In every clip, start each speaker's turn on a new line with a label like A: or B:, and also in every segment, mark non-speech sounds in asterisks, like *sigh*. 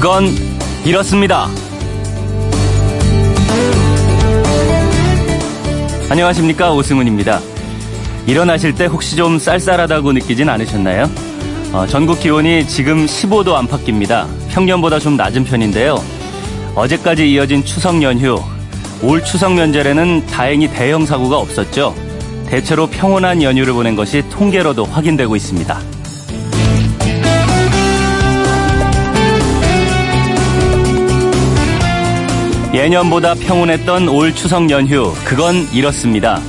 A: 그건 이렇습니다. 안녕하십니까 오승훈입니다. 일어나실 때 혹시 좀 쌀쌀하다고 느끼진 않으셨나요? 어, 전국 기온이 지금 15도 안팎입니다. 평년보다 좀 낮은 편인데요. 어제까지 이어진 추석 연휴, 올 추석 면제에는 다행히 대형 사고가 없었죠. 대체로 평온한 연휴를 보낸 것이 통계로도 확인되고 있습니다. 예년보다 평온했던 올 추석 연휴, 그건 이렇습니다.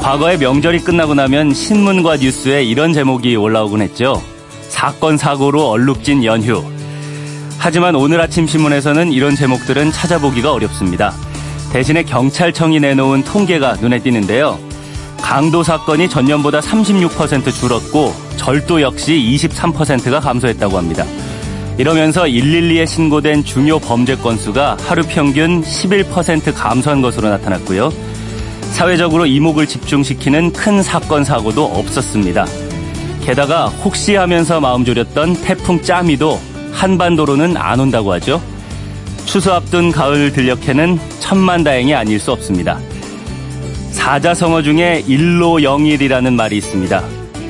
A: 과거에 명절이 끝나고 나면 신문과 뉴스에 이런 제목이 올라오곤 했죠. 사건, 사고로 얼룩진 연휴. 하지만 오늘 아침 신문에서는 이런 제목들은 찾아보기가 어렵습니다. 대신에 경찰청이 내놓은 통계가 눈에 띄는데요. 강도 사건이 전년보다 36% 줄었고 절도 역시 23%가 감소했다고 합니다. 이러면서 112에 신고된 중요 범죄 건수가 하루 평균 11% 감소한 것으로 나타났고요. 사회적으로 이목을 집중시키는 큰 사건 사고도 없었습니다. 게다가 혹시 하면서 마음 졸였던 태풍 짜미도 한반도로는 안 온다고 하죠. 추수 앞둔 가을 들녘에는 천만 다행이 아닐 수 없습니다. 사자성어 중에 일로 영일이라는 말이 있습니다.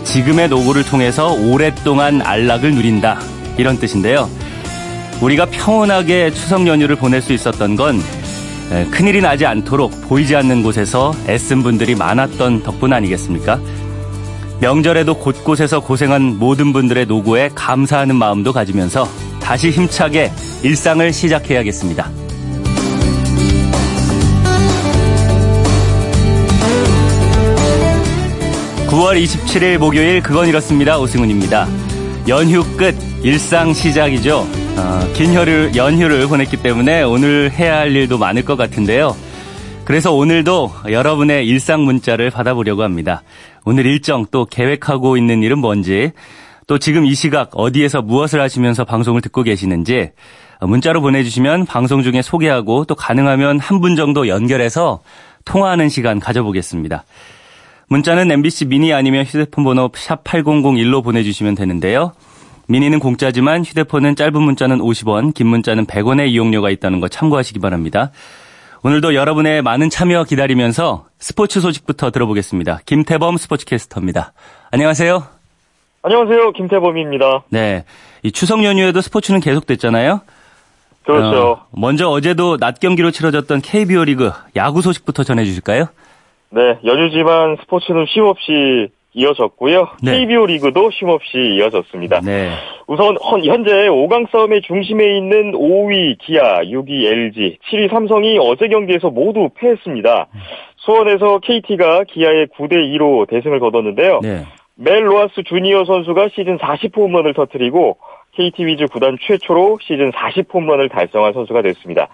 A: 지금의 노고를 통해서 오랫동안 안락을 누린다. 이런 뜻인데요. 우리가 평온하게 추석 연휴를 보낼 수 있었던 건 큰일이 나지 않도록 보이지 않는 곳에서 애쓴 분들이 많았던 덕분 아니겠습니까? 명절에도 곳곳에서 고생한 모든 분들의 노고에 감사하는 마음도 가지면서 다시 힘차게 일상을 시작해야겠습니다. 9월 27일 목요일 그건 이렇습니다. 오승훈입니다. 연휴 끝 일상 시작이죠. 어, 긴 혈을, 연휴를 보냈기 때문에 오늘 해야 할 일도 많을 것 같은데요. 그래서 오늘도 여러분의 일상 문자를 받아보려고 합니다. 오늘 일정 또 계획하고 있는 일은 뭔지 또 지금 이 시각 어디에서 무엇을 하시면서 방송을 듣고 계시는지 문자로 보내주시면 방송 중에 소개하고 또 가능하면 한 분 정도 연결해서 통화하는 시간 가져보겠습니다. 문자는 MBC 미니 아니면 휴대폰 번호 샵 8001로 보내주시면 되는데요. 미니는 공짜지만 휴대폰은 짧은 문자는 50원, 긴 문자는 100원의 이용료가 있다는 거 참고하시기 바랍니다. 오늘도 여러분의 많은 참여 기다리면서 스포츠 소식부터 들어보겠습니다. 김태범 스포츠캐스터입니다. 안녕하세요.
B: 안녕하세요. 김태범입니다.
A: 네. 이 추석 연휴에도 스포츠는 계속됐잖아요.
B: 그렇죠.
A: 어, 먼저 어제도 낮 경기로 치러졌던 KBO 리그 야구 소식부터 전해주실까요?
B: 네. 연휴지만 스포츠는 쉼없이 이어졌고요.
A: 네.
B: KBO 리그도 쉼없이 이어졌습니다.
A: 네.
B: 우선 현재 5강 싸움의 중심에 있는 5위 기아, 6위 LG, 7위 삼성이 어제 경기에서 모두 패했습니다. 수원에서 KT가 기아의 9대 2로 대승을 거뒀는데요.
A: 네.
B: 멜 로하스 주니어 선수가 시즌 40 홈런을 터뜨리고 KT 위즈 구단 최초로 시즌 40 홈런을 달성한 선수가 됐습니다.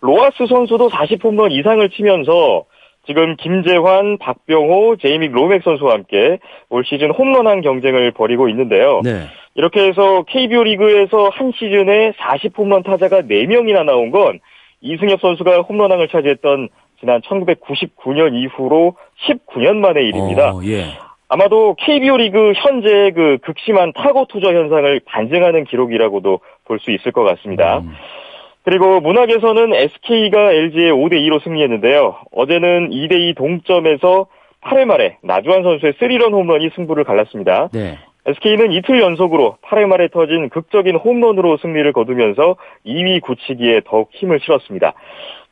B: 로하스 선수도 40 홈런 이상을 치면서 지금 김재환, 박병호, 제이믹 로맥 선수와 함께 올 시즌 홈런왕 경쟁을 벌이고 있는데요.
A: 네.
B: 이렇게 해서 KBO 리그에서 한 시즌에 40홈런 타자가 4명이나 나온 건 이승엽 선수가 홈런왕을 차지했던 지난 1999년 이후로 19년 만의 일입니다.
A: 어, 예.
B: 아마도 KBO 리그 현재 그 극심한 타고 투저 현상을 반증하는 기록이라고도 볼 수 있을 것 같습니다.
A: 음.
B: 그리고 문학에서는 SK가 LG에 5대2로 승리했는데요. 어제는 2대2 동점에서 8회 말에 나주환 선수의 3런 홈런이 승부를 갈랐습니다.
A: 네.
B: SK는 이틀 연속으로 8회 말에 터진 극적인 홈런으로 승리를 거두면서 2위 굳히기에 더욱 힘을 실었습니다.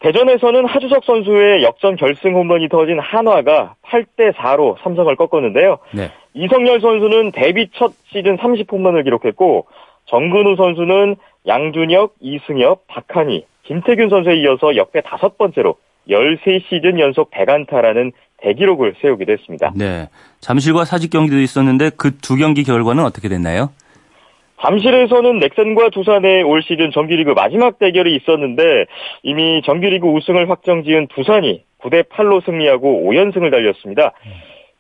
B: 대전에서는 하주석 선수의 역전 결승 홈런이 터진 한화가 8대 4로 삼성을 꺾었는데요.
A: 네.
B: 이성열 선수는 데뷔 첫 시즌 30홈런을 기록했고 정근우 선수는 양준혁, 이승엽, 박한희, 김태균 선수에 이어서 역대 다섯 번째로 13시즌 연속 100안타라는 대기록을 세우기도 했습니다.
A: 네. 잠실과 사직 경기도 있었는데 그 두 경기 결과는 어떻게 됐나요?
B: 잠실에서는 넥센과 두산의 올 시즌 정규리그 마지막 대결이 있었는데 이미 정규리그 우승을 확정지은 두산이 9대 8로 승리하고 5연승을 달렸습니다.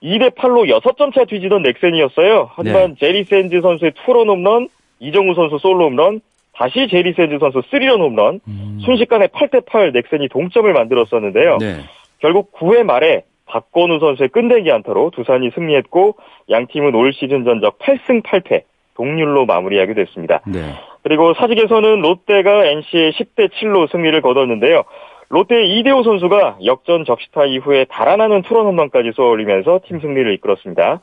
B: 2대 8로 6점 차 뒤지던 넥센이었어요. 하지만 제리 샌즈 선수의 투런 홈런, 이정우 선수 솔로 홈런, 다시 제리 샌즈 선수 3런 홈런, 순식간에 8대 8 넥센이 동점을 만들었었는데요.
A: 네.
B: 결국 9회 말에 박건우 선수의 끝내기 안타로 두산이 승리했고 양 팀은 올 시즌 전적 8승 8패 동률로 마무리하게 됐습니다.
A: 네.
B: 그리고 사직에서는 롯데가 NC의 10대 7로 승리를 거뒀는데요. 롯데 이대호 선수가 역전 적시타 이후에 달아나는 투런 홈런까지 쏘아올리면서 팀 승리를 이끌었습니다.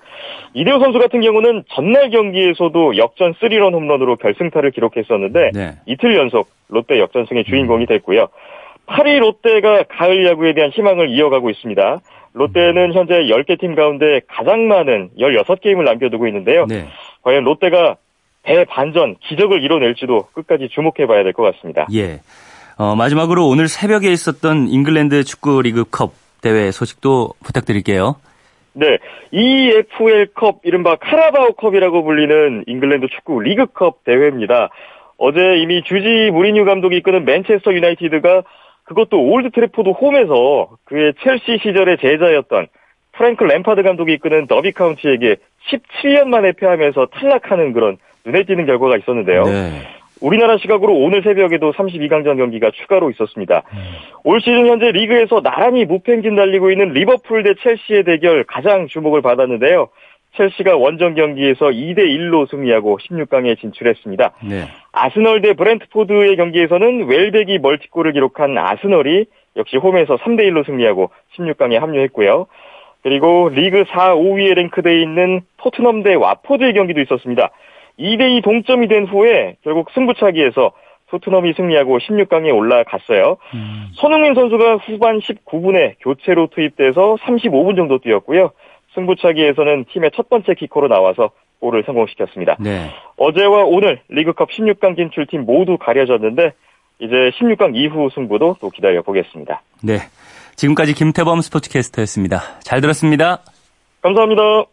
B: 이대호 선수 같은 경우는 전날 경기에서도 역전 3런 홈런으로 결승타를 기록했었는데 네. 이틀 연속 롯데 역전승의 주인공이 됐고요. 8위 롯데가 가을 야구에 대한 희망을 이어가고 있습니다. 롯데는 현재 10개 팀 가운데 가장 많은 16게임을 남겨두고 있는데요. 네. 과연 롯데가 대반전, 기적을 이뤄낼지도 끝까지 주목해봐야 될 것 같습니다.
A: 예. 어, 마지막으로 오늘 새벽에 있었던 잉글랜드 축구 리그컵 대회 소식도 부탁드릴게요.
B: 네, EFL컵 이른바 카라바오컵이라고 불리는 잉글랜드 축구 리그컵 대회입니다. 어제 이미 주제 무리뉴 감독이 이끄는 맨체스터 유나이티드가 그것도 올드 트래포드 홈에서 그의 첼시 시절의 제자였던 프랭클 램파드 감독이 이끄는 더비 카운티에게 17년 만에 패하면서 탈락하는 그런 눈에 띄는 결과가 있었는데요. 네. 우리나라 시각으로 오늘 새벽에도 32강전 경기가 추가로 있었습니다. 음. 올 시즌 현재 리그에서 나란히 무패 행진 달리고 있는 리버풀 대 첼시의 대결 가장 주목을 받았는데요. 첼시가 원정 경기에서 2대 1로 승리하고 16강에 진출했습니다. 네. 아스널 대 브렌트포드의 경기에서는 웰백이 멀티골을 기록한 아스널이 역시 홈에서 3대 1로 승리하고 16강에 합류했고요. 그리고 리그 4, 5위에 랭크되어 있는 토트넘 대 와포드의 경기도 있었습니다. 2대2 동점이 된 후에 결국 승부차기에서 토트넘이 승리하고 16강에 올라갔어요. 음. 손흥민 선수가 후반 19분에 교체로 투입돼서 35분 정도 뛰었고요. 승부차기에서는 팀의 첫 번째 키커로 나와서 골을 성공시켰습니다. 네. 어제와 오늘 리그컵 16강 진출팀 모두 가려졌는데 이제 16강 이후 승부도 또 기다려 보겠습니다.
A: 네. 지금까지 김태범 스포츠캐스터였습니다. 잘 들었습니다.
B: 감사합니다.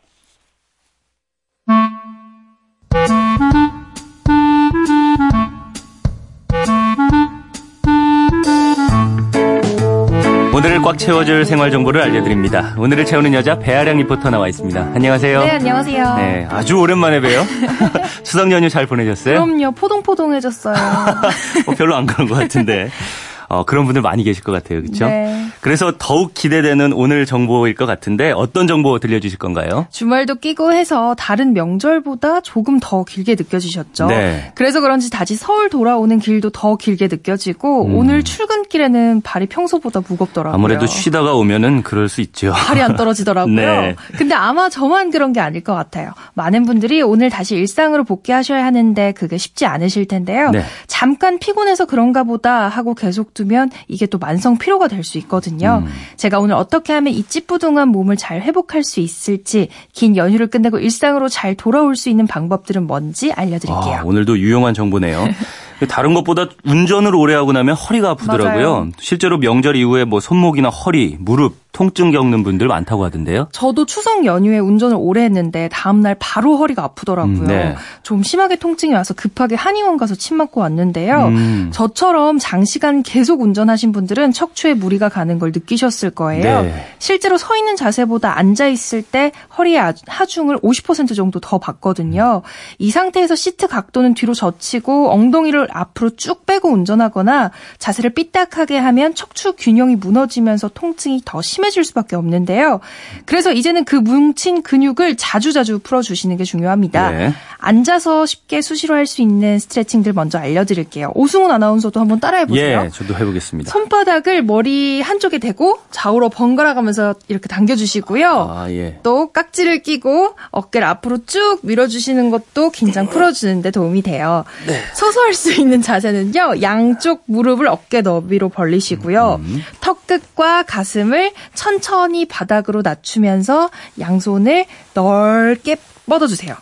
A: 오늘을 꽉 채워줄 생활 정보를 알려드립니다. 오늘을 채우는 여자 배아량 리포터 나와 있습니다. 안녕하세요.
C: 네, 안녕하세요. 네,
A: 아주 오랜만에 봬요. *laughs* 추석 연휴 잘 보내셨어요?
C: 그럼요, 포동포동해졌어요. *laughs*
A: 어, 별로 안 그런 것 같은데. *laughs* 어, 그런 분들 많이 계실 것 같아요. 그렇죠? 네. 그래서 더욱 기대되는 오늘 정보일 것 같은데 어떤 정보 들려주실 건가요?
C: 주말도 끼고 해서 다른 명절보다 조금 더 길게 느껴지셨죠. 네. 그래서 그런지 다시 서울 돌아오는 길도 더 길게 느껴지고 음. 오늘 출근길에는 발이 평소보다 무겁더라고요.
A: 아무래도 쉬다가 오면은 그럴 수 있죠.
C: 발이 안 떨어지더라고요. *laughs* 네. 근데 아마 저만 그런 게 아닐 것 같아요. 많은 분들이 오늘 다시 일상으로 복귀하셔야 하는데 그게 쉽지 않으실 텐데요. 네. 잠깐 피곤해서 그런가 보다 하고 계속 두면 이게 또 만성 피로가 될 수 있거든요. 음. 제가 오늘 어떻게 하면 이 찌뿌둥한 몸을 잘 회복할 수 있을지 긴 연휴를 끝내고 일상으로 잘 돌아올 수 있는 방법들은 뭔지 알려드릴게요. 아,
A: 오늘도 유용한 정보네요. *laughs* 다른 것보다 운전을 오래 하고 나면 허리가 아프더라고요. 맞아요. 실제로 명절 이후에 뭐 손목이나 허리, 무릎 통증 겪는 분들 많다고 하던데요.
C: 저도 추석 연휴에 운전을 오래 했는데 다음날 바로 허리가 아프더라고요. 음, 네. 좀 심하게 통증이 와서 급하게 한의원 가서 침 맞고 왔는데요. 음. 저처럼 장시간 계속 운전하신 분들은 척추에 무리가 가는 걸 느끼셨을 거예요. 네. 실제로 서 있는 자세보다 앉아 있을 때 허리의 하중을 50% 정도 더 받거든요. 이 상태에서 시트 각도는 뒤로 젖히고 엉덩이를 앞으로 쭉 빼고 운전하거나 자세를 삐딱하게 하면 척추 균형이 무너지면서 통증이 더 심해 심해질 수밖에 없는데요. 그래서 이제는 그 뭉친 근육을 자주자주 풀어주시는 게 중요합니다. 네. 앉아서 쉽게 수시로 할 수 있는 스트레칭들 먼저 알려드릴게요. 오승훈 아나운서도 한번 따라해보세요.
A: 예, 저도 해보겠습니다.
C: 손바닥을 머리 한쪽에 대고 좌우로 번갈아 가면서 이렇게 당겨주시고요. 아, 예. 또 깍지를 끼고 어깨를 앞으로 쭉 밀어주시는 것도 긴장 풀어주는데 도움이 돼요. 네. 서서 할 수 있는 자세는요. 양쪽 무릎을 어깨 너비로 벌리시고요. 음. 턱 끝과 가슴을 천천히 바닥으로 낮추면서 양손을 넓게 뻗어주세요.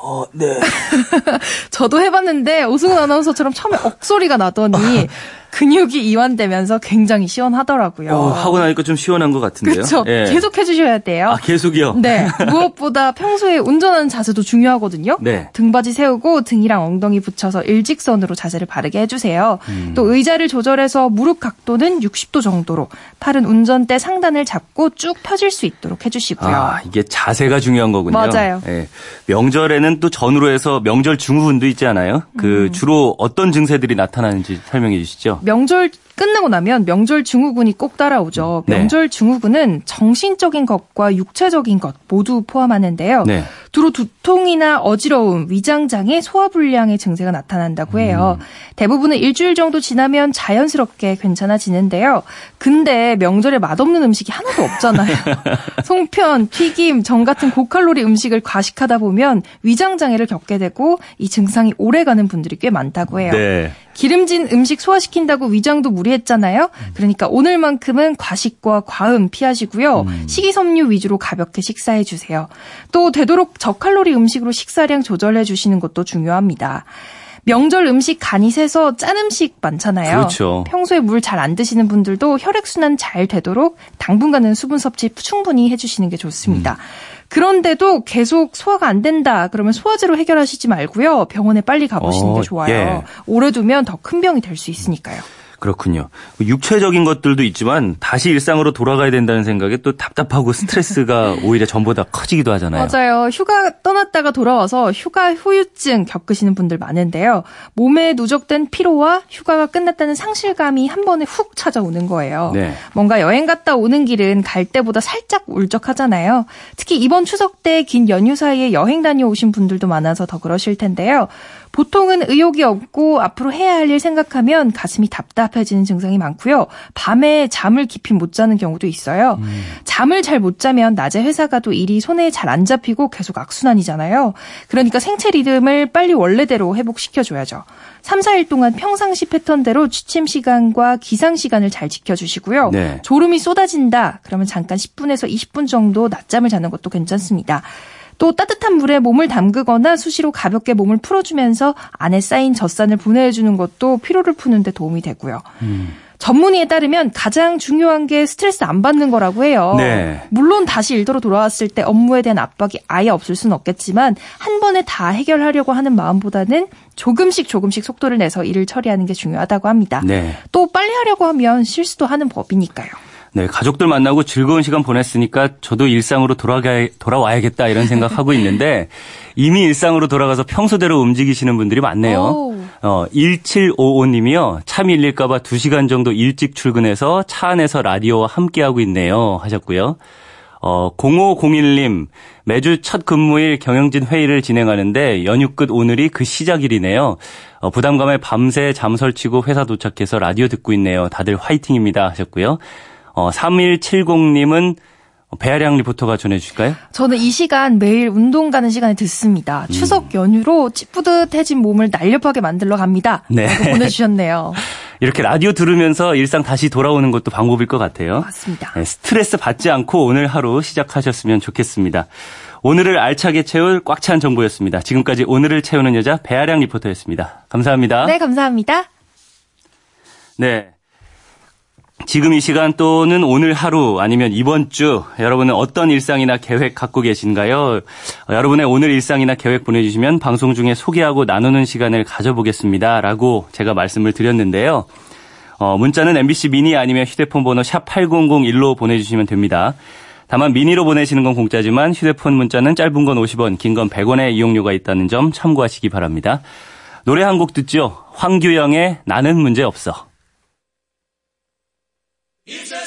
C: 어, 네. *laughs* 저도 해봤는데 오승훈 아나운서처럼 처음에 *laughs* 억소리가 나더니 근육이 이완되면서 굉장히 시원하더라고요. 어,
A: 하고 나니까 좀 시원한 것 같은데요.
C: 그렇죠. 예. 계속 해주셔야 돼요.
A: 아, 계속이요?
C: 네. *laughs* 무엇보다 평소에 운전하는 자세도 중요하거든요. 네. 등받이 세우고 등이랑 엉덩이 붙여서 일직선으로 자세를 바르게 해주세요. 음. 또 의자를 조절해서 무릎 각도는 60도 정도로 팔은 운전대 상단을 잡고 쭉 펴질 수 있도록 해주시고요.
A: 아, 이게 자세가 중요한 거군요.
C: 맞아요.
A: 예. 명절에는 또 전후로 해서 명절 증후군도 있지 않아요? 그 음. 주로 어떤 증세들이 나타나는지 설명해 주시죠.
C: 명절 끝나고 나면 명절 증후군이 꼭 따라오죠. 네. 명절 증후군은 정신적인 것과 육체적인 것 모두 포함하는데요. 네. 주로 두통이나 어지러움, 위장장애, 소화불량의 증세가 나타난다고 해요. 음. 대부분은 일주일 정도 지나면 자연스럽게 괜찮아지는데요. 근데 명절에 맛없는 음식이 하나도 없잖아요. *laughs* 송편, 튀김, 전 같은 고칼로리 음식을 과식하다 보면 위장장애를 겪게 되고 이 증상이 오래가는 분들이 꽤 많다고 해요. 네. 기름진 음식 소화시킨다고 위장도 무리 했잖아요. 그러니까 오늘만큼은 과식과 과음 피하시고요. 음. 식이섬유 위주로 가볍게 식사해 주세요. 또 되도록 저칼로리 음식으로 식사량 조절해 주시는 것도 중요합니다. 명절 음식 간이 세서 짠 음식 많잖아요.
A: 그렇죠.
C: 평소에 물 잘 안 드시는 분들도 혈액순환 잘 되도록 당분간은 수분 섭취 충분히 해주시는 게 좋습니다. 음. 그런데도 계속 소화가 안 된다. 그러면 소화제로 해결하시지 말고요. 병원에 빨리 가보시는 게 어, 좋아요. 예. 오래 두면 더 큰 병이 될 수 있으니까요.
A: 그렇군요. 육체적인 것들도 있지만 다시 일상으로 돌아가야 된다는 생각에 또 답답하고 스트레스가 *laughs* 오히려 전보다 커지기도 하잖아요.
C: 맞아요. 휴가 떠났다가 돌아와서 휴가 후유증 겪으시는 분들 많은데요. 몸에 누적된 피로와 휴가가 끝났다는 상실감이 한 번에 훅 찾아오는 거예요. 네. 뭔가 여행 갔다 오는 길은 갈 때보다 살짝 울적하잖아요. 특히 이번 추석 때 긴 연휴 사이에 여행 다녀오신 분들도 많아서 더 그러실 텐데요. 보통은 의욕이 없고 앞으로 해야 할 일 생각하면 가슴이 답답해지는 증상이 많고요. 밤에 잠을 깊이 못 자는 경우도 있어요. 음. 잠을 잘 못 자면 낮에 회사 가도 일이 손에 잘 안 잡히고 계속 악순환이잖아요. 그러니까 생체 리듬을 빨리 원래대로 회복시켜줘야죠. 3, 4일 동안 평상시 패턴대로 취침 시간과 기상 시간을 잘 지켜주시고요. 네. 졸음이 쏟아진다. 그러면 잠깐 10분에서 20분 정도 낮잠을 자는 것도 괜찮습니다. 또 따뜻한 물에 몸을 담그거나 수시로 가볍게 몸을 풀어주면서 안에 쌓인 젖산을 분해해주는 것도 피로를 푸는데 도움이 되고요. 음. 전문의에 따르면 가장 중요한 게 스트레스 안 받는 거라고 해요. 네. 물론 다시 일터로 돌아왔을 때 업무에 대한 압박이 아예 없을 수는 없겠지만 한 번에 다 해결하려고 하는 마음보다는 조금씩 조금씩 속도를 내서 일을 처리하는 게 중요하다고 합니다. 네. 또 빨리 하려고 하면 실수도 하는 법이니까요.
A: 네, 가족들 만나고 즐거운 시간 보냈으니까 저도 일상으로 돌아가, 돌아와야겠다 이런 생각하고 있는데 *laughs* 이미 일상으로 돌아가서 평소대로 움직이시는 분들이 많네요. 오. 어, 1755님이요. 차 밀릴까봐 2시간 정도 일찍 출근해서 차 안에서 라디오와 함께하고 있네요. 하셨고요. 어, 0501님, 매주 첫 근무일 경영진 회의를 진행하는데 연휴 끝 오늘이 그 시작일이네요. 어, 부담감에 밤새 잠 설치고 회사 도착해서 라디오 듣고 있네요. 다들 화이팅입니다. 하셨고요. 어, 3170님은 배아량 리포터가 전해주실까요?
C: 저는 이 시간 매일 운동 가는 시간에 듣습니다. 음. 추석 연휴로 찌뿌듯해진 몸을 날렵하게 만들러 갑니다. *laughs* 네. 보내주셨네요. *laughs*
A: 이렇게 라디오 들으면서 일상 다시 돌아오는 것도 방법일 것 같아요.
C: 맞습니다.
A: 네, 스트레스 받지 않고 오늘 하루 시작하셨으면 좋겠습니다. 오늘을 알차게 채울 꽉 찬 정보였습니다. 지금까지 오늘을 채우는 여자 배아량 리포터였습니다. 감사합니다.
C: 네, 감사합니다.
A: 네. 지금 이 시간 또는 오늘 하루 아니면 이번 주 여러분은 어떤 일상이나 계획 갖고 계신가요? 여러분의 오늘 일상이나 계획 보내주시면 방송 중에 소개하고 나누는 시간을 가져보겠습니다. 라고 제가 말씀을 드렸는데요. 어, 문자는 MBC 미니 아니면 휴대폰 번호 샵 8001로 보내주시면 됩니다. 다만 미니로 보내시는 건 공짜지만 휴대폰 문자는 짧은 건 50원, 긴 건 100원의 이용료가 있다는 점 참고하시기 바랍니다. 노래 한 곡 듣죠. 황규영의 나는 문제 없어. 이세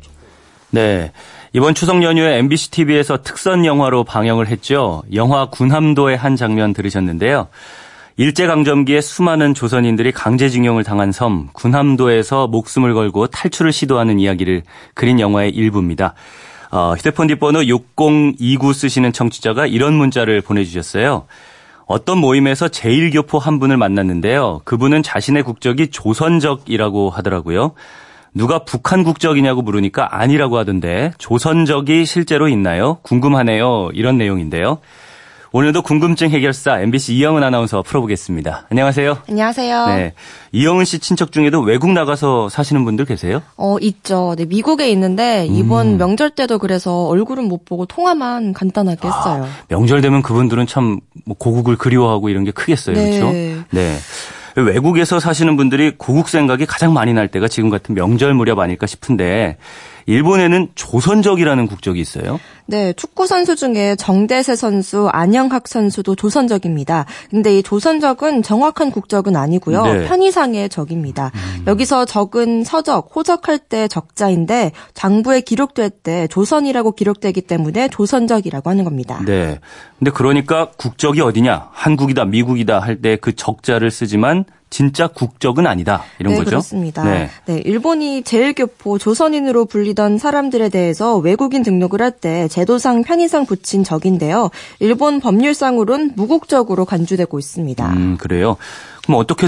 A: 네. 이번 추석 연휴에 MBC TV에서 특선 영화로 방영을 했죠. 영화 군함도의 한 장면 들으셨는데요. 일제강점기에 수많은 조선인들이 강제징용을 당한 섬 군함도에서 목숨을 걸고 탈출을 시도하는 이야기를 그린 영화의 일부입니다. 어, 휴대폰 뒷번호 6029 쓰시는 청취자가 이런 문자를 보내주셨어요. 어떤 모임에서 제일교포 한 분을 만났는데요. 그분은 자신의 국적이 조선적이라고 하더라고요. 누가 북한 국적이냐고 물으니까 아니라고 하던데 조선적이 실제로 있나요? 궁금하네요. 이런 내용인데요. 오늘도 궁금증 해결사 MBC 이영은 아나운서 풀어보겠습니다. 안녕하세요.
D: 안녕하세요. 네.
A: 이영은 씨 친척 중에도 외국 나가서 사시는 분들 계세요?
D: 어, 있죠. 네, 미국에 있는데 이번 음. 명절 때도 그래서 얼굴은 못 보고 통화만 간단하게 했어요. 아,
A: 명절 되면 그분들은 참뭐 고국을 그리워하고 이런 게 크겠어요. 네. 그렇죠? 네. 외국에서 사시는 분들이 고국 생각이 가장 많이 날 때가 지금 같은 명절 무렵 아닐까 싶은데 일본에는 조선적이라는 국적이 있어요.
D: 네, 축구 선수 중에 정대세 선수, 안영학 선수도 조선적입니다. 근데 이 조선적은 정확한 국적은 아니고요. 네. 편의상의 적입니다. 음. 여기서 적은 서적, 호적할 때 적자인데 장부에 기록될 때 조선이라고 기록되기 때문에 조선적이라고 하는 겁니다.
A: 네. 근데 그러니까 국적이 어디냐? 한국이다, 미국이다 할 때 그 적자를 쓰지만 진짜 국적은 아니다 이런
D: 네,
A: 거죠.
D: 그렇습니다. 네. 네, 일본이 제일교포 조선인으로 불리던 사람들에 대해서 외국인 등록을 할때 제도상 편의상 붙인 적인데요. 일본 법률상으론 무국적으로 간주되고 있습니다.
A: 음, 그래요. 그럼 어떻게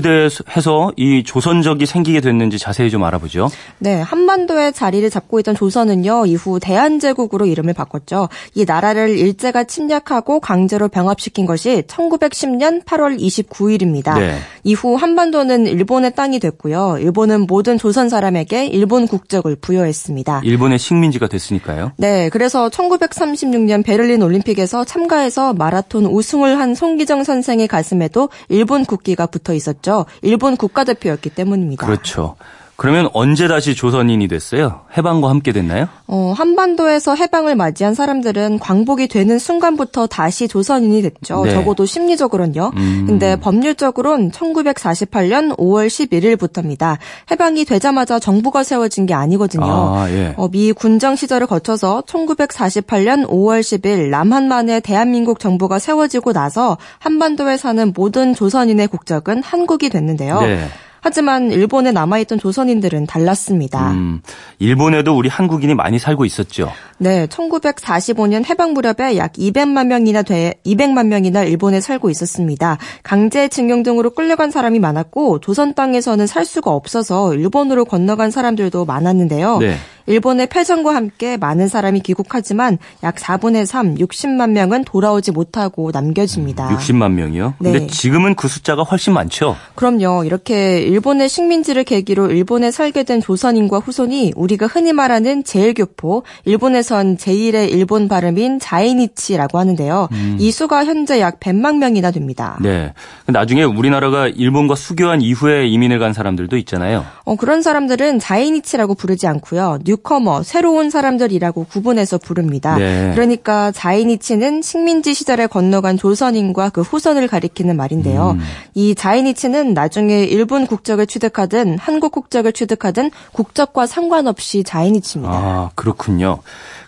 A: 해서 이 조선적이 생기게 됐는지 자세히 좀 알아보죠.
D: 네, 한반도에 자리를 잡고 있던 조선은요, 이후 대한제국으로 이름을 바꿨죠. 이 나라를 일제가 침략하고 강제로 병합시킨 것이 1910년 8월 29일입니다. 네. 이후 한반도는 일본의 땅이 됐고요. 일본은 모든 조선 사람에게 일본 국적을 부여했습니다.
A: 일본의 식민지가 됐으니까요.
D: 네, 그래서 1936년 베를린 올림픽에서 참가해서 마라톤 우승을 한 송기정 선생의 가슴에도 일본 국기가 붙 붙어 있었죠. 일본 국가대표였기 때문입니다.
A: 그렇죠. 그러면 언제 다시 조선인이 됐어요? 해방과 함께 됐나요?
D: 어, 한반도에서 해방을 맞이한 사람들은 광복이 되는 순간부터 다시 조선인이 됐죠. 네. 적어도 심리적으로는요. 음. 근데 법률적으로는 1948년 5월 11일부터입니다. 해방이 되자마자 정부가 세워진 게 아니거든요. 아, 예. 어, 미 군정 시절을 거쳐서 1948년 5월 10일 남한만에 대한민국 정부가 세워지고 나서 한반도에 사는 모든 조선인의 국적은 한국이 됐는데요. 네. 하지만 일본에 남아있던 조선인들은 달랐습니다. 음,
A: 일본에도 우리 한국인이 많이 살고 있었죠.
D: 네, 1945년 해방 무렵에 약 200만 명이나 돼 200만 명이나 일본에 살고 있었습니다. 강제징용 등으로 끌려간 사람이 많았고 조선 땅에서는 살 수가 없어서 일본으로 건너간 사람들도 많았는데요. 네. 일본의 패전과 함께 많은 사람이 귀국하지만 약 4분의 3, 60만 명은 돌아오지 못하고 남겨집니다.
A: 60만 명이요? 네. 근데 지금은 그 숫자가 훨씬 많죠?
D: 그럼요. 이렇게 일본의 식민지를 계기로 일본에 살게 된 조선인과 후손이 우리가 흔히 말하는 제일교포, 일본에선 제1의 일본 발음인 자이니치라고 하는데요. 음. 이 수가 현재 약 100만 명이나 됩니다.
A: 네. 나중에 우리나라가 일본과 수교한 이후에 이민을 간 사람들도 있잖아요.
D: 어, 그런 사람들은 자이니치라고 부르지 않고요. 뉴커머, 새로운 사람들이라고 구분해서 부릅니다. 네. 그러니까 자이니치는 식민지 시절에 건너간 조선인과 그 후손을 가리키는 말인데요. 음. 이 자이니치는 나중에 일본 국적을 취득하든 한국 국적을 취득하든 국적과 상관없이 자이니치입니다.
A: 아, 그렇군요.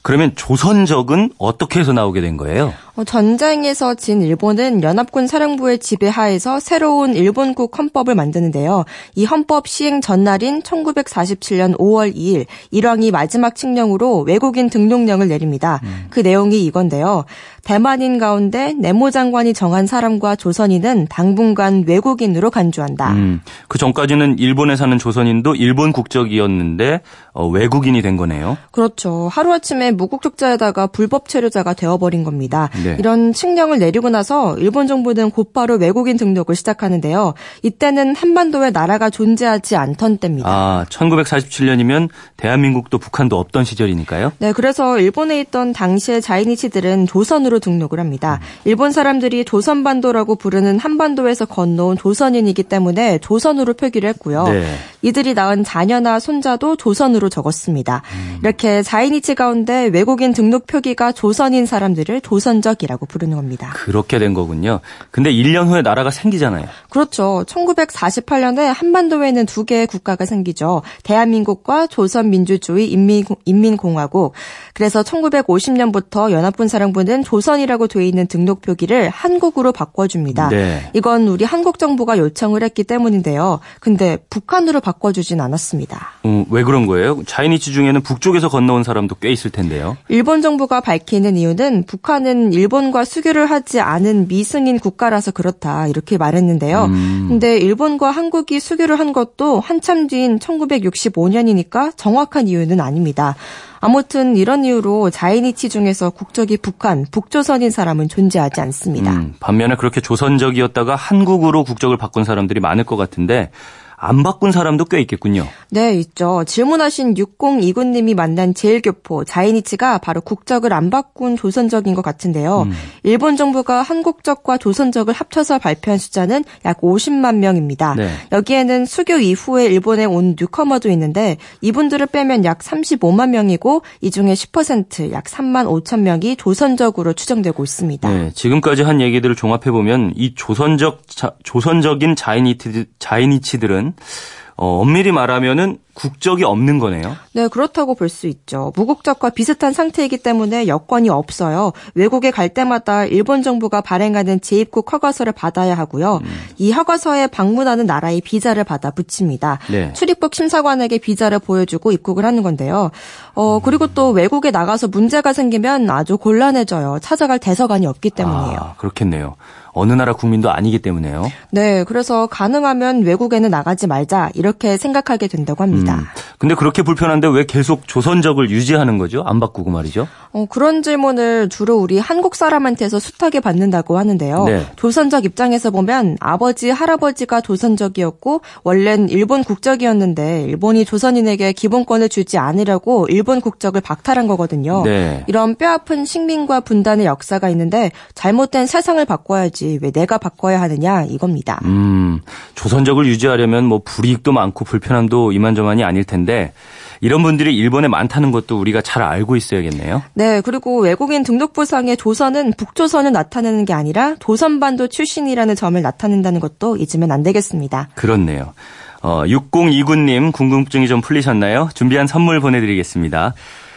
A: 그러면 조선적은 어떻게 해서 나오게 된 거예요?
D: 어, 전쟁에서 진 일본은 연합군 사령부의 지배하에서 새로운 일본국 헌법을 만드는데요. 이 헌법 시행 전날인 1947년 5월 2일 일왕이 마지막 칙령으로 외국인 등록령을 내립니다. 음. 그 내용이 이건데요. 대만인 가운데 내모 장관이 정한 사람과 조선인은 당분간 외국인으로 간주한다. 음,
A: 그 전까지는 일본에 사는 조선인도 일본 국적이었는데 어, 외국인이 된 거네요.
D: 그렇죠. 하루아침에 무국적자에다가 불법 체류자가 되어버린 겁니다. 네. 이런 칙령을 내리고 나서 일본 정부는 곧바로 외국인 등록을 시작하는데요. 이때는 한반도에 나라가 존재하지 않던 때입니다.
A: 아, 1947년이면 대한민국도 북한도 없던 시절이니까요?
D: 네, 그래서 일본에 있던 당시의 자이니치들은 조선으로 등록을 합니다. 일본 사람들이 조선반도라고 부르는 한반도에서 건너온 조선인이기 때문에 조선으로 표기를 했고요. 네. 이들이 낳은 자녀나 손자도 조선으로 조선으로 적었습니다. 음. 이렇게 자이니치 가운데 외국인 등록 표기가 조선인 사람들을 조선적이라고 부르는 겁니다.
A: 그렇게 된 거군요. 근데 1년 후에 나라가 생기잖아요.
D: 그렇죠. 1948년에 한반도에는 두 개의 국가가 생기죠. 대한민국과 조선민주주의 인민, 인민공화국. 그래서 1950년부터 연합군 사령부는 조선이라고 돼 있는 등록 표기를 한국으로 바꿔줍니다. 네. 이건 우리 한국 정부가 요청을 했기 때문인데요. 근데 북한으로 바꿔주진 않았습니다.
A: 음, 왜 그런 거예요? 자이니치 중에는 북쪽에서 건너온 사람도 꽤 있을 텐 데요.
D: 일본 정부가 밝히는 이유는 북한은 일본과 수교를 하지 않은 미승인 국가라서 그렇다 이렇게 말했는데요. 음. 근데 일본과 한국이 수교를 한 것도 한참 뒤인 1965년이니까 정확한 이유는 아닙니다. 아무튼 이런 이유로 자이니치 중에서 국적이 북한, 북조선인 사람은 존재하지 않습니다. 음,
A: 반면에 그렇게 조선적이었다가 한국으로 국적을 바꾼 사람들이 많을 것 같은데 안 바꾼 사람도 꽤 있겠군요.
D: 네, 있죠. 질문하신 6029님이 만난 제일교포 자이니치가 바로 국적을 안 바꾼 조선적인 것 같은데요. 음. 일본 정부가 한국적과 조선적을 합쳐서 발표한 숫자는 약 50만 명입니다. 네. 여기에는 수교 이후에 일본에 온 뉴커머도 있는데 이분들을 빼면 약 35만 명이고 이 중에 10%약 3만 5천 명이 조선적으로 추정되고 있습니다. 네,
A: 지금까지 한 얘기들을 종합해 보면 이 조선적 자, 조선적인 자이니치 자이니치들은 어, 엄밀히 말하면은 국적이 없는 거네요.
D: 네, 그렇다고 볼 수 있죠. 무국적과 비슷한 상태이기 때문에 여권이 없어요. 외국에 갈 때마다 일본 정부가 발행하는 재입국 허가서를 받아야 하고요. 음. 이 허가서에 방문하는 나라의 비자를 받아 붙입니다. 네. 출입국 심사관에게 비자를 보여주고 입국을 하는 건데요. 어, 그리고 또 외국에 나가서 문제가 생기면 아주 곤란해져요. 찾아갈 대서관이 없기 때문이에요. 아,
A: 그렇겠네요. 어느 나라 국민도 아니기 때문에요.
D: 네, 그래서 가능하면 외국에는 나가지 말자 이렇게 생각하게 된다고 합니다. 음,
A: 근데 그렇게 불편한데 왜 계속 조선적을 유지하는 거죠? 안 바꾸고 말이죠?
D: 어, 그런 질문을 주로 우리 한국 사람한테서 숱하게 받는다고 하는데요. 네. 조선적 입장에서 보면 아버지, 할아버지가 조선적이었고 원래는 일본 국적이었는데 일본이 조선인에게 기본권을 주지 않으려고 일본 국적을 박탈한 거거든요. 네. 이런 뼈아픈 식민과 분단의 역사가 있는데 잘못된 세상을 바꿔야지 왜 내가 바꿔야 하느냐 이겁니다.
A: 음, 조선적을 유지하려면 뭐 불이익도 많고 불편함도 이만저만 이 아닐 텐데 이런 분들이 일본에 많다는 것도 우리가 잘 알고 있어야겠네요.
D: 네, 그리고 외국인 등록부상의 조선은 북조선을 나타내는 게 아니라 조선반도 출신이라는 점을 나타낸다는 것도 잊으면 안 되겠습니다.
A: 그렇네요. 어, 6029님 궁금증이 좀 풀리셨나요? 준비한 선물 보내드리겠습니다.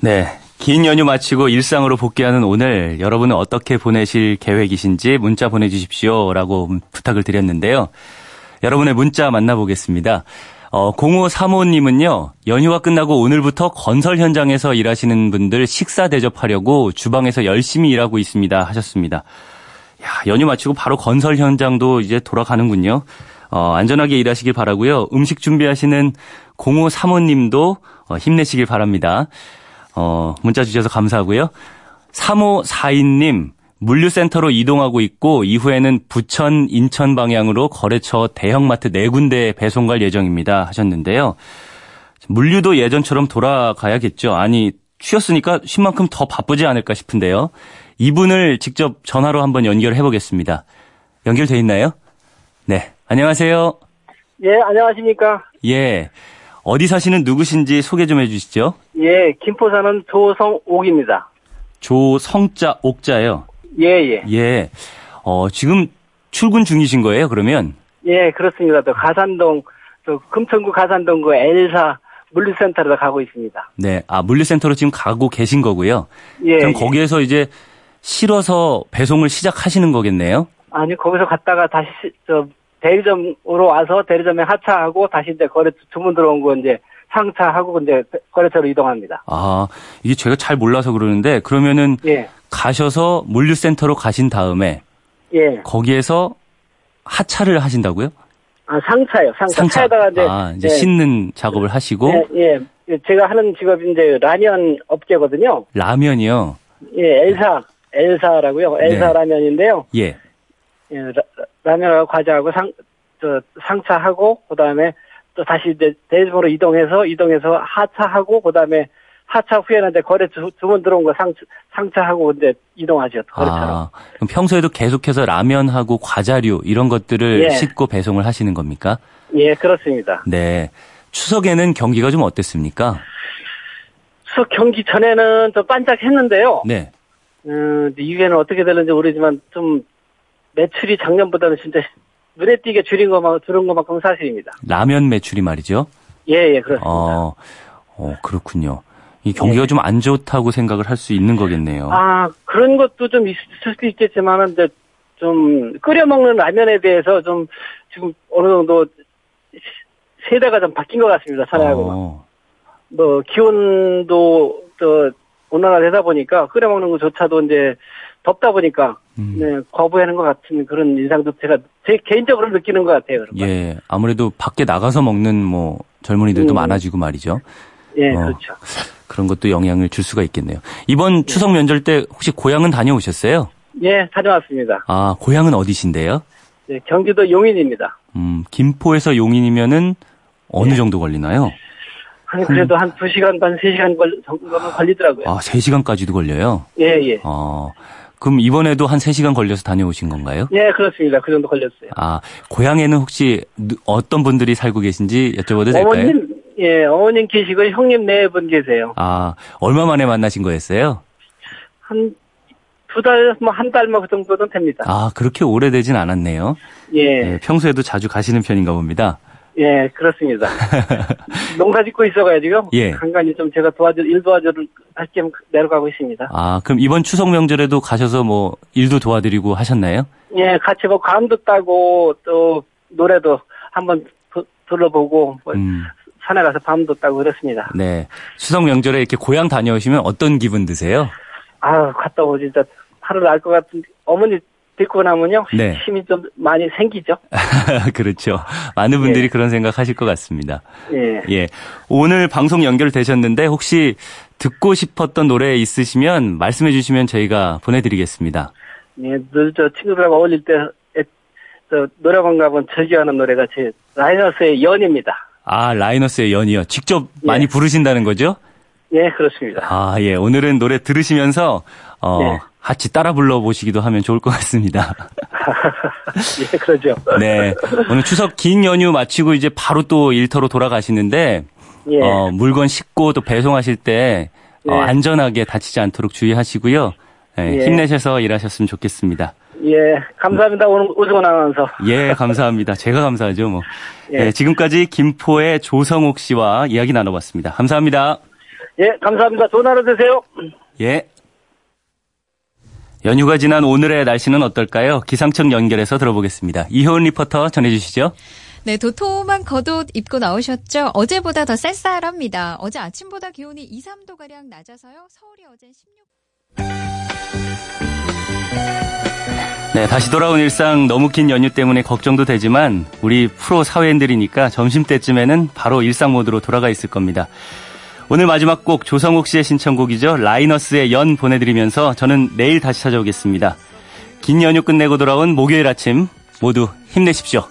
A: 네. 긴 연휴 마치고 일상으로 복귀하는 오늘 여러분은 어떻게 보내실 계획이신지 문자 보내주십시오 라고 부탁을 드렸는데요. 여러분의 문자 만나보겠습니다. 어, 0535님은요, 연휴가 끝나고 오늘부터 건설 현장에서 일하시는 분들 식사 대접하려고 주방에서 열심히 일하고 있습니다 하셨습니다. 야, 연휴 마치고 바로 건설 현장도 이제 돌아가는군요. 어, 안전하게 일하시길 바라고요. 음식 준비하시는 0535님도 어, 힘내시길 바랍니다. 어, 문자 주셔서 감사하고요. 3542님, 물류센터로 이동하고 있고 이후에는 부천, 인천 방향으로 거래처 대형마트 네 군데 배송 갈 예정입니다. 하셨는데요. 물류도 예전처럼 돌아가야겠죠. 아니, 쉬었으니까 쉰 만큼 더 바쁘지 않을까 싶은데요. 이분을 직접 전화로 한번 연결해 보겠습니다. 연결돼 있나요? 네. 안녕하세요.
E: 예, 안녕하십니까?
A: 예. 어디 사시는 누구신지 소개 좀 해주시죠.
E: 예, 김포 사는 조성옥입니다.
A: 조성자 옥자요.
E: 예, 예.
A: 예. 어, 지금 출근 중이신 거예요, 그러면?
E: 예, 그렇습니다. 또 가산동, 또 금천구 가산동 그 L사 물류센터로 가고 있습니다.
A: 네. 아, 물류센터로 지금 가고 계신 거고요.
E: 예.
A: 그럼
E: 예.
A: 거기에서 이제 실어서 배송을 시작하시는 거겠네요?
E: 아니, 거기서 갔다가 다시, 시- 저, 대리점으로 와서 대리점에 하차하고 다시 이제 거래 주문 들어온 거 이제 상차하고 이제 거래처로 이동합니다.
A: 아, 이게 제가 잘 몰라서 그러는데 그러면은
E: 예.
A: 가셔서 물류센터로 가신 다음에
E: 예.
A: 거기에서 하차를 하신다고요?
E: 아, 상차요. 상차.
A: 상차.
E: 차에다가 이제.
A: 아, 이제
E: 예.
A: 씻는 작업을 하시고
E: 예, 예. 예, 제가 하는 직업이 이제 라면 업계거든요.
A: 라면이요.
E: 예, 엘사, 엘사라고요. 엘사
A: 네.
E: 라면인데요.
A: 예.
E: 예, 라, 라면하고 과자하고 상, 저, 상차하고, 그 다음에 또 다시 이제 대리점으로 이동해서, 이동해서 하차하고, 그 다음에 하차 후에는 이제 거래 주, 주문 들어온 거 상, 상차하고 이제 이동하죠. 거래처로.
A: 아, 그럼 평소에도 계속해서 라면하고 과자류 이런 것들을
E: 예.
A: 싣고 배송을 하시는 겁니까?
E: 예, 그렇습니다.
A: 네. 추석에는 경기가 좀 어땠습니까?
E: 수석 경기 전에는 좀 반짝했는데요.
A: 네.
E: 음, 이후에는 어떻게 되는지 모르지만 좀 매출이 작년보다는 진짜 눈에 띄게 줄인 것만, 줄은 것만큼 사실입니다.
A: 라면 매출이 말이죠.
E: 예, 예, 그렇습니다.
A: 어, 어 그렇군요. 이 경기가 좀안 좋다고 생각을 할 수 있는 거겠네요.
E: 예. 아, 그런 것도 좀 있을 수도 있겠지만은, 이제 좀 끓여 먹는 라면에 대해서 좀 지금 어느 정도 세대가 좀 바뀐 것 같습니다, 사례하고.
A: 어,
E: 뭐, 기온도 또 온난화 되다 보니까 끓여 먹는 것조차도 이제 덥다 보니까,
A: 음.
E: 네, 거부하는 것 같은 그런 인상도 제가 제 개인적으로 느끼는 것 같아요. 그런 거.
A: 예. 아무래도 밖에 나가서 먹는 뭐 젊은이들도
E: 음.
A: 많아지고 말이죠.
E: 예,
A: 어.
E: 그렇죠.
A: 그런 것도 영향을 줄 수가 있겠네요. 이번 추석 면절 때 혹시 고향은 다녀오셨어요?
E: 예, 다녀왔습니다.
A: 아, 고향은 어디신데요?
E: 네, 경기도 용인입니다.
A: 음, 김포에서 용인이면은 어느
E: 예.
A: 정도 걸리나요?
E: 한 그래도 한 2시간 반, 3시간 걸, 정도는 걸리더라고요.
A: 아, 3시간까지도 걸려요?
E: 예, 예.
A: 어, 그럼 이번에도 한 3시간 걸려서 다녀오신 건가요?
E: 예, 그렇습니다. 그 정도 걸렸어요.
A: 아, 고향에는 혹시 누- 어떤 분들이 살고 계신지 여쭤봐도 될까요?
E: 어머님, 예, 어머님 계시고 형님 네 분 계세요.
A: 아, 얼마 만에 만나신 거였어요?
E: 한 두 달, 뭐 한 달 뭐 그 정도는 됩니다.
A: 아, 그렇게 오래되진 않았네요.
E: 예,
A: 예, 평소에도 자주 가시는 편인가 봅니다.
E: 예, 그렇습니다. *laughs* 농사 짓고 있어가지고
A: 예.
E: 간간히 좀 제가 도와줄 일 도와주를 할겸 내려가고 있습니다.
A: 아, 그럼 이번 추석 명절에도 가셔서 뭐 일도 도와드리고 하셨나요?
E: 예, 같이 뭐 감도 따고 또 노래도 한번 두- 둘러보고 뭐
A: 음,
E: 산에 가서 밤도 따고 그렇습니다.
A: 네. 추석 명절에 이렇게 고향 다녀오시면 어떤 기분 드세요?
E: 아, 갔다 오고 진짜 하루 날것 같은 어머니 데리고 나면요
A: 네.
E: 힘이 좀 많이 생기죠. *laughs*
A: 그렇죠. 많은 분들이
E: 예.
A: 그런 생각 하실 것 같습니다.
E: 예.
A: 예. 오늘 방송 연결되셨는데 혹시 듣고 싶었던 노래 있으시면 말씀해 주시면 저희가 보내드리겠습니다.
E: 예, 늘 저 친구들하고 어울릴 때, 노래방 가면 즐겨하는 노래가 제 라이너스의 연입니다.
A: 아, 라이너스의 연이요. 직접
E: 예.
A: 많이 부르신다는 거죠?
E: 예, 그렇습니다.
A: 아, 예. 오늘은 노래 들으시면서, 어,
E: 네.
A: 같이 따라 불러보시기도 하면 좋을 것 같습니다. *laughs*
E: 예, 그러죠.
A: 네. 오늘 추석 긴 연휴 마치고 이제 바로 또 일터로 돌아가시는데,
E: 예.
A: 어, 물건 싣고 또 배송하실 때, 어,
E: 예.
A: 안전하게 다치지 않도록 주의하시고요. 예,
E: 예.
A: 힘내셔서 일하셨으면 좋겠습니다.
E: 예, 감사합니다. 오늘 오승원 아나운서.
A: 예, 감사합니다. 제가 감사하죠, 뭐.
E: 예.
A: 예, 지금까지 김포의 조성옥 씨와 이야기 나눠봤습니다. 감사합니다.
E: 예, 감사합니다. 좋은 하루 되세요.
A: 예. 연휴가 지난 오늘의 날씨는 어떨까요? 기상청 연결해서 들어보겠습니다. 이효은 리포터 전해주시죠.
F: 네, 도톰한 겉옷 입고 나오셨죠? 어제보다 더 쌀쌀합니다. 어제 아침보다 기온이 2, 3도가량 낮아서요. 서울이 어젠 16...
A: 네, 다시 돌아온 일상 너무 긴 연휴 때문에 걱정도 되지만 우리 프로 사회인들이니까 점심때쯤에는 바로 일상 모드로 돌아가 있을 겁니다. 오늘 마지막 곡 조성욱 씨의 신청곡이죠. 라이너스의 연 보내드리면서 저는 내일 다시 찾아오겠습니다. 긴 연휴 끝내고 돌아온 목요일 아침 모두 힘내십시오.